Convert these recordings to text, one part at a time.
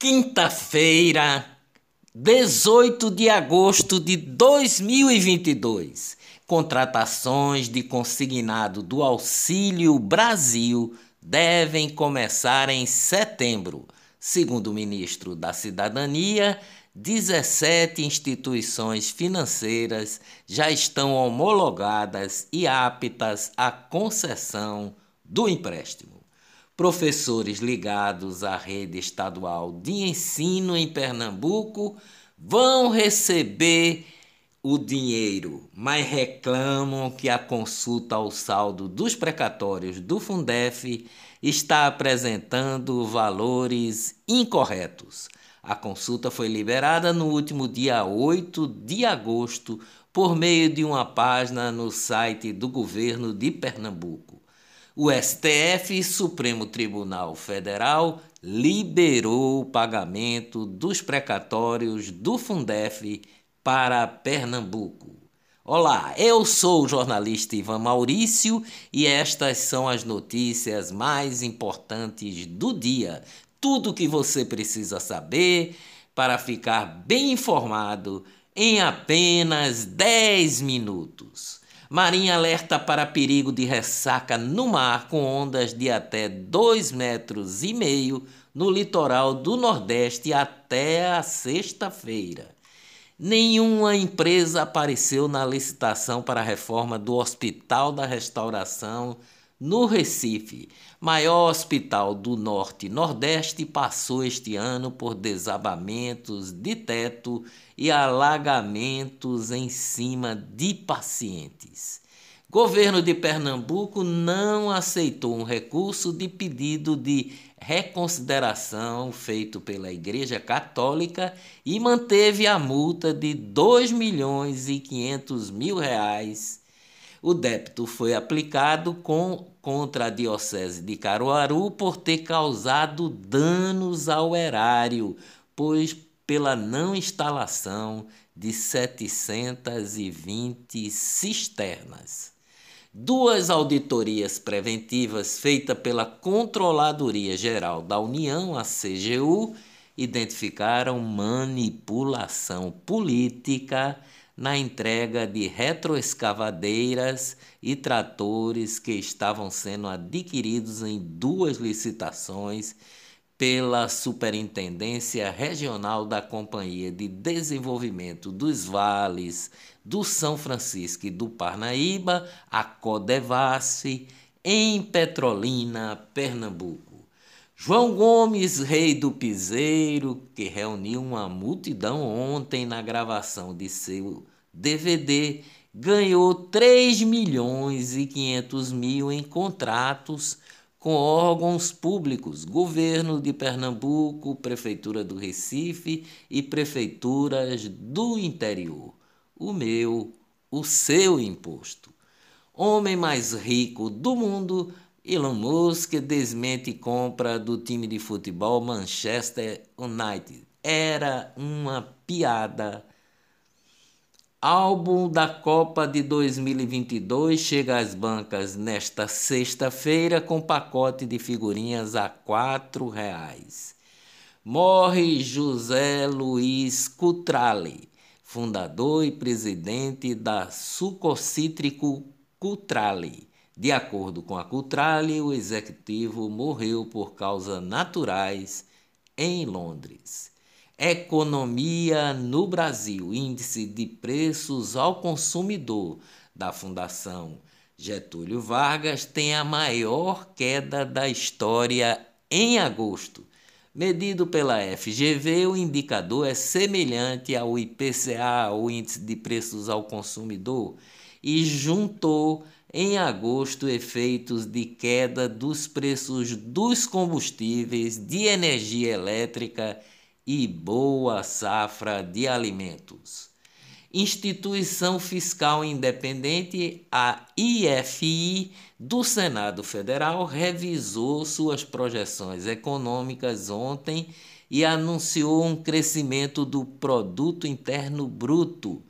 Quinta-feira, 18 de agosto de 2022. Contratações de consignado do Auxílio Brasil devem começar em setembro. Segundo o ministro da Cidadania, 17 instituições financeiras já estão homologadas e aptas à concessão do empréstimo professores ligados à rede estadual de ensino em Pernambuco vão receber o dinheiro, mas reclamam que a consulta ao saldo dos precatórios do Fundef está apresentando valores incorretos. A consulta foi liberada no último dia 8 de agosto por meio de uma página no site do governo de Pernambuco. O STF, Supremo Tribunal Federal, liberou o pagamento dos precatórios do Fundef para Pernambuco. Olá, eu sou o jornalista Ivan Maurício e estas são as notícias mais importantes do dia. Tudo o que você precisa saber para ficar bem informado em apenas 10 minutos. Marinha alerta para perigo de ressaca no mar com ondas de até 2 metros e meio no litoral do Nordeste até a sexta-feira. Nenhuma empresa apareceu na licitação para a reforma do Hospital da Restauração no Recife. Maior hospital do Norte e Nordeste passou este ano por desabamentos de teto e alagamentos em cima de pacientes. Governo de Pernambuco não aceitou um recurso de pedido de reconsideração feito pela Igreja Católica e manteve a multa de 2 milhões e 500 mil reais. O débito foi aplicado com, contra a Diocese de Caruaru por ter causado danos ao erário, pois pela não instalação de 720 cisternas. Duas auditorias preventivas feitas pela Controladoria Geral da União, a CGU, identificaram manipulação política na entrega de retroescavadeiras e tratores que estavam sendo adquiridos em duas licitações pela Superintendência Regional da Companhia de Desenvolvimento dos Vales do São Francisco e do Parnaíba, a Codevasf, em Petrolina, Pernambuco. João Gomes, rei do piseiro, que reuniu uma multidão ontem na gravação de seu DVD, ganhou 3 milhões e 500 mil em contratos com órgãos públicos, governo de Pernambuco, prefeitura do Recife e prefeituras do interior. O meu, o seu imposto. Homem mais rico do mundo, Elon Musk desmente compra do time de futebol Manchester United. Era uma piada Álbum da Copa de 2022 chega às bancas nesta sexta-feira com pacote de figurinhas a R$ reais. Morre José Luiz Cutrale, fundador e presidente da Sucocítrico Cutrale. De acordo com a Cutrale, o executivo morreu por causas naturais em Londres. Economia no Brasil, Índice de Preços ao Consumidor da Fundação Getúlio Vargas, tem a maior queda da história em agosto. Medido pela FGV, o indicador é semelhante ao IPCA, o Índice de Preços ao Consumidor, e juntou em agosto efeitos de queda dos preços dos combustíveis, de energia elétrica e boa safra de alimentos. Instituição Fiscal Independente, a IFI, do Senado Federal, revisou suas projeções econômicas ontem e anunciou um crescimento do Produto Interno Bruto.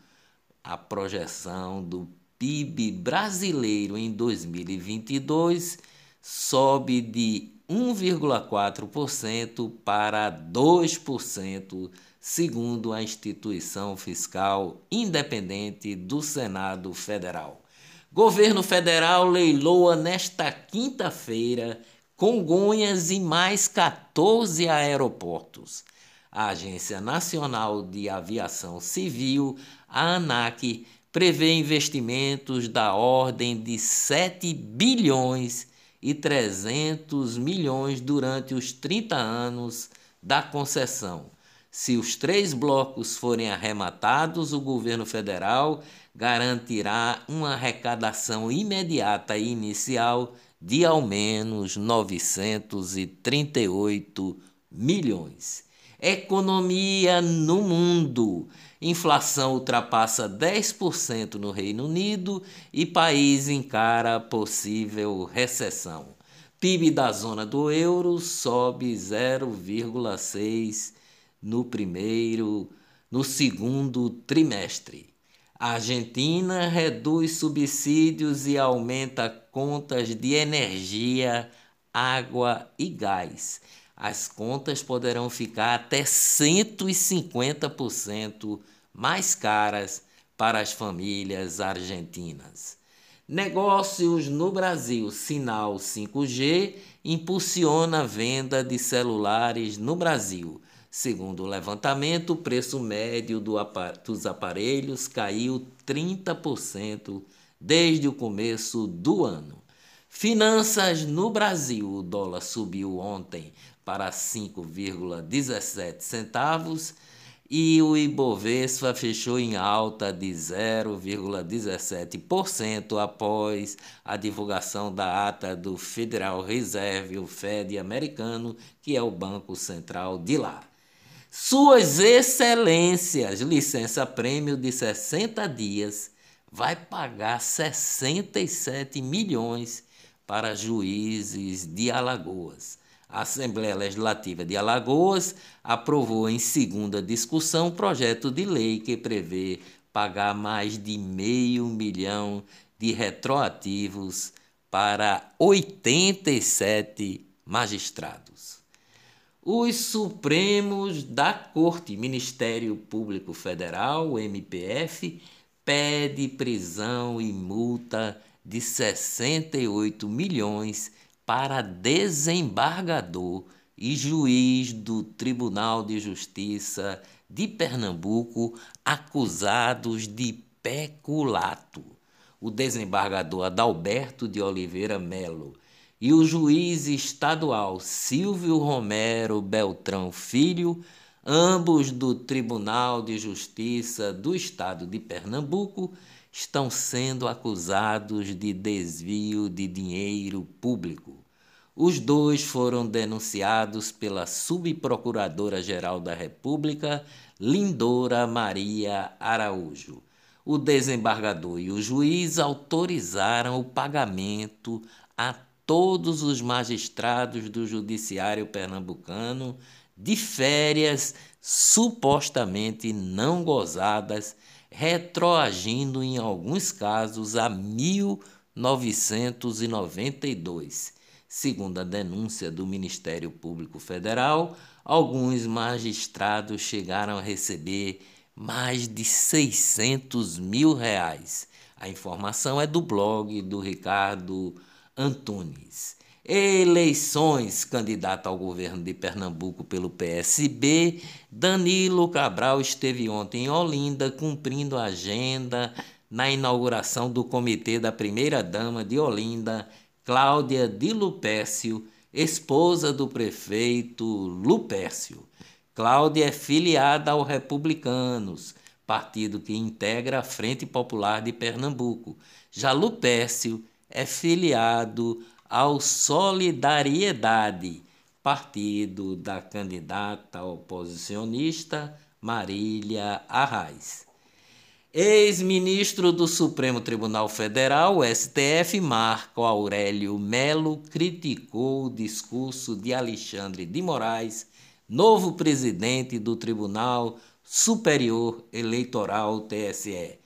A projeção do PIB brasileiro em 2022 sobe de 1,4% para 2%, segundo a instituição fiscal independente do Senado Federal. Governo federal leiloa nesta quinta-feira Congonhas e mais 14 aeroportos. A Agência Nacional de Aviação Civil, a ANAC, prevê investimentos da ordem de 7 bilhões e 300 milhões durante os 30 anos da concessão. Se os três blocos forem arrematados, o governo federal garantirá uma arrecadação imediata e inicial de ao menos 938 milhões. Economia no mundo. Inflação ultrapassa 10% no Reino Unido e país encara possível recessão. PIB da zona do euro sobe 0,6 no primeiro, no segundo trimestre. A Argentina reduz subsídios e aumenta contas de energia, água e gás. As contas poderão ficar até 150% mais caras para as famílias argentinas. Negócios no Brasil, sinal 5G impulsiona a venda de celulares no Brasil. Segundo o levantamento, o preço médio do dos aparelhos caiu 30% desde o começo do ano. Finanças no Brasil: o dólar subiu ontem para 5,17 centavos e o Ibovespa fechou em alta de 0,17% após a divulgação da ata do Federal Reserve, o Fed americano, que é o banco central de lá. Suas Excelências, licença prêmio de 60 dias, vai pagar 67 milhões para juízes de Alagoas. A Assembleia Legislativa de Alagoas aprovou em segunda discussão um projeto de lei que prevê pagar mais de meio milhão de retroativos para 87 magistrados. Os Supremos da Corte, Ministério Público Federal, MPF, pede prisão e multa de 68 milhões para desembargador e juiz do Tribunal de Justiça de Pernambuco acusados de peculato. O desembargador Adalberto de Oliveira Melo e o juiz estadual Silvio Romero Beltrão Filho, ambos do Tribunal de Justiça do Estado de Pernambuco, estão sendo acusados de desvio de dinheiro público. Os dois foram denunciados pela Subprocuradora-Geral da República, Lindora Maria Araújo. O desembargador e o juiz autorizaram o pagamento a todos os magistrados do Judiciário Pernambucano de férias supostamente não gozadas, retroagindo em alguns casos a 1992. Segundo a denúncia do Ministério Público Federal, alguns magistrados chegaram a receber mais de 600 mil reais. A informação é do blog do Ricardo Antunes. Eleições, candidato ao governo de Pernambuco pelo PSB, Danilo Cabral esteve ontem em Olinda cumprindo a agenda na inauguração do comitê da primeira-dama de Olinda, Cláudia de Lupécio, esposa do prefeito Lupécio. Cláudia é filiada ao Republicanos, partido que integra a Frente Popular de Pernambuco. Já Lupécio é filiado ao Solidariedade, partido da candidata oposicionista Marília Arraes. Ex-ministro do Supremo Tribunal Federal, STF, Marco Aurélio Melo, criticou o discurso de Alexandre de Moraes, novo presidente do Tribunal Superior Eleitoral TSE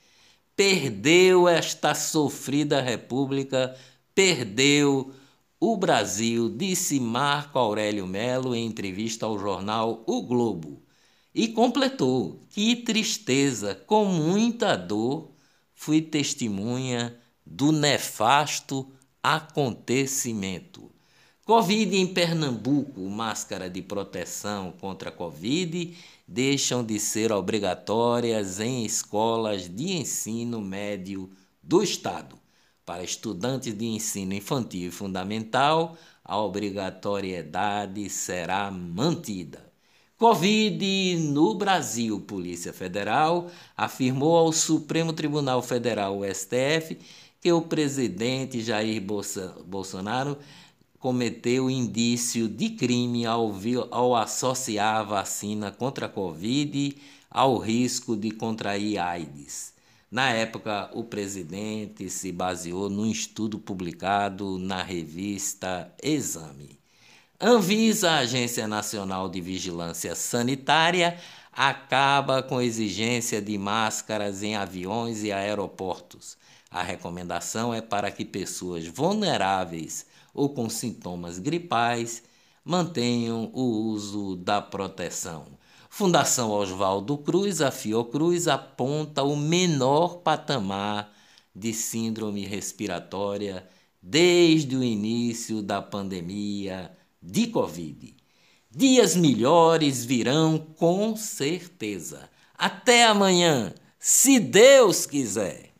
perdeu esta sofrida república, perdeu o Brasil, disse Marco Aurélio Melo em entrevista ao jornal O Globo. E completou: Que tristeza, com muita dor, fui testemunha do nefasto acontecimento. Covid em Pernambuco, máscara de proteção contra Covid deixam de ser obrigatórias em escolas de ensino médio do Estado. Para estudantes de ensino infantil e fundamental, a obrigatoriedade será mantida. Covid no Brasil, Polícia Federal afirmou ao Supremo Tribunal Federal, STF, que o presidente Jair Bolsonaro cometeu indício de crime ao, ao associar a vacina contra a Covid ao risco de contrair AIDS. Na época, o presidente se baseou num estudo publicado na revista Exame. Anvisa, a Agência Nacional de Vigilância Sanitária, acaba com exigência de máscaras em aviões e aeroportos. A recomendação é para que pessoas vulneráveis ou com sintomas gripais mantenham o uso da proteção. Fundação Oswaldo Cruz, a Fiocruz, aponta o menor patamar de síndrome respiratória desde o início da pandemia de Covid. Dias melhores virão com certeza. Até amanhã, se Deus quiser.